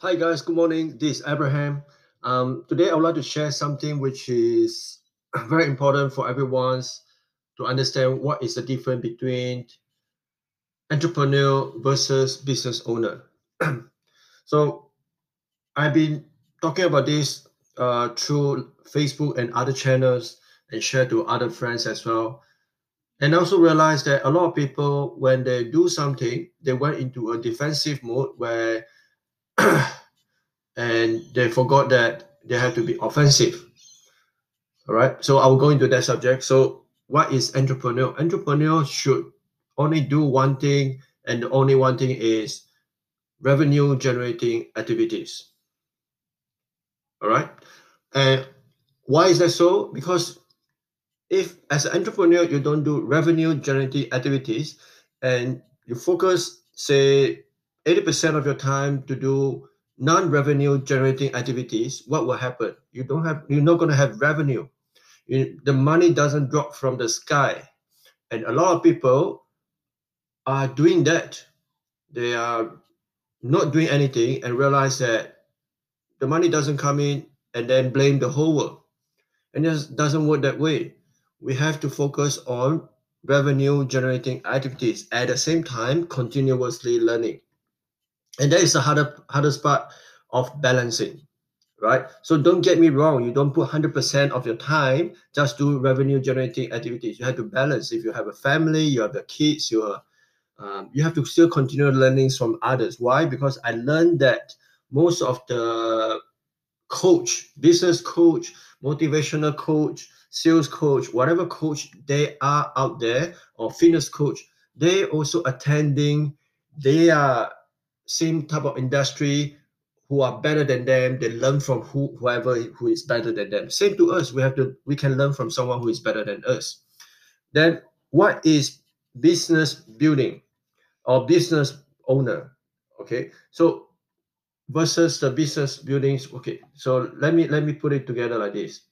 Hi guys, good morning. This is Abraham. Um, today I would like to share something which is very important for everyone to understand what is the difference between entrepreneur versus business owner. so I've been talking about this uh, through Facebook and other channels and share to other friends as well. And also realize that a lot of people, when they do something, they went into a defensive mode where and they forgot that they have to be offensive. All right. So I will go into that subject. So what is entrepreneur? Entrepreneur should only do one thing, and the only one thing is revenue generating activities. All right. And why is that so? Because if as an entrepreneur you don't do revenue generating activities and you focus say 80% of your time to do non-revenue generating activities, what will happen? You don't have you're not going to have revenue. You, the money doesn't drop from the sky. And a lot of people are doing that. They are not doing anything and realize that the money doesn't come in and then blame the whole world. And it doesn't work that way. We have to focus on revenue generating activities at the same time continuously learning and that is the harder hardest part of balancing right? So don't get me wrong you don't put 100% of your time just do revenue generating activities. You have to balance. If you have a family you have the kids you are um, you have to still continue learning from others. Why? Because i learned that most of the coach business coach motivational coach sales coach whatever coach they are out there or fitness coach they also attending they are same type of industry who are better than them they learn from who, whoever who is better than them. Same to us we have to we can learn from someone who is better than us. Then what is business building or business owner? Okay so versus the business buildings okay so let me let me put it together like this.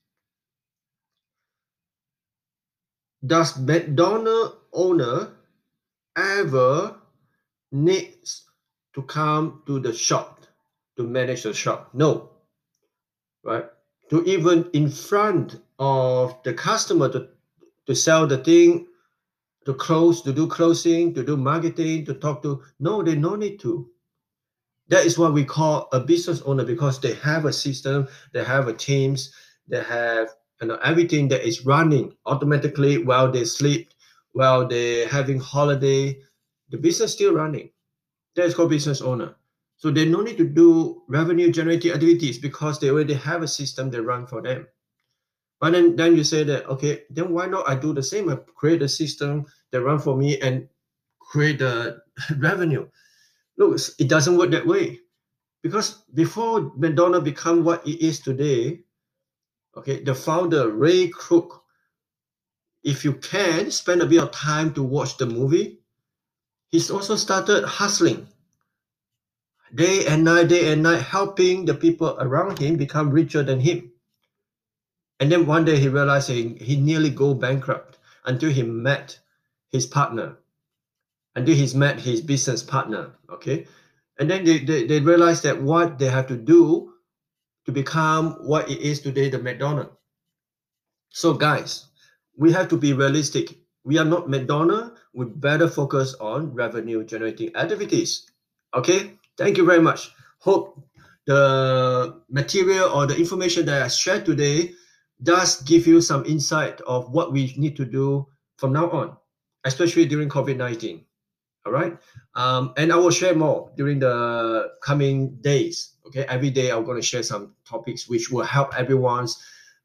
Does mcdonald owner ever needs to come to the shop to manage the shop. No, right? To even in front of the customer to, to sell the thing, to close, to do closing, to do marketing, to talk to. No, they no need to. That is what we call a business owner because they have a system, they have a teams, they have you know everything that is running automatically while they sleep, while they're having holiday. The business still running that is called business owner. So they no need to do revenue generating activities because they already have a system they run for them. But then, then you say that okay, then why not I do the same? I create a system that run for me and create the revenue. Look, it doesn't work that way. Because before McDonald become what it is today, okay, the founder Ray Kroc, if you can spend a bit of time to watch the movie, he's also started hustling day and night, day and night, helping the people around him become richer than him. And then one day he realized he, he nearly go bankrupt until he met his partner, until he's met his business partner. Okay. And then they, they, they realized that what they have to do to become what it is today, the McDonald. So guys, we have to be realistic. We are not McDonald. We better focus on revenue generating activities. Okay. Thank you very much. Hope the material or the information that I shared today does give you some insight of what we need to do from now on, especially during COVID-19. All right. Um, and I will share more during the coming days. Okay. Every day I'm going to share some topics which will help everyone's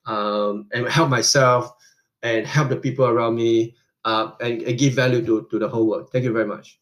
um, and help myself and help the people around me uh, and, and give value to, to the whole world. Thank you very much.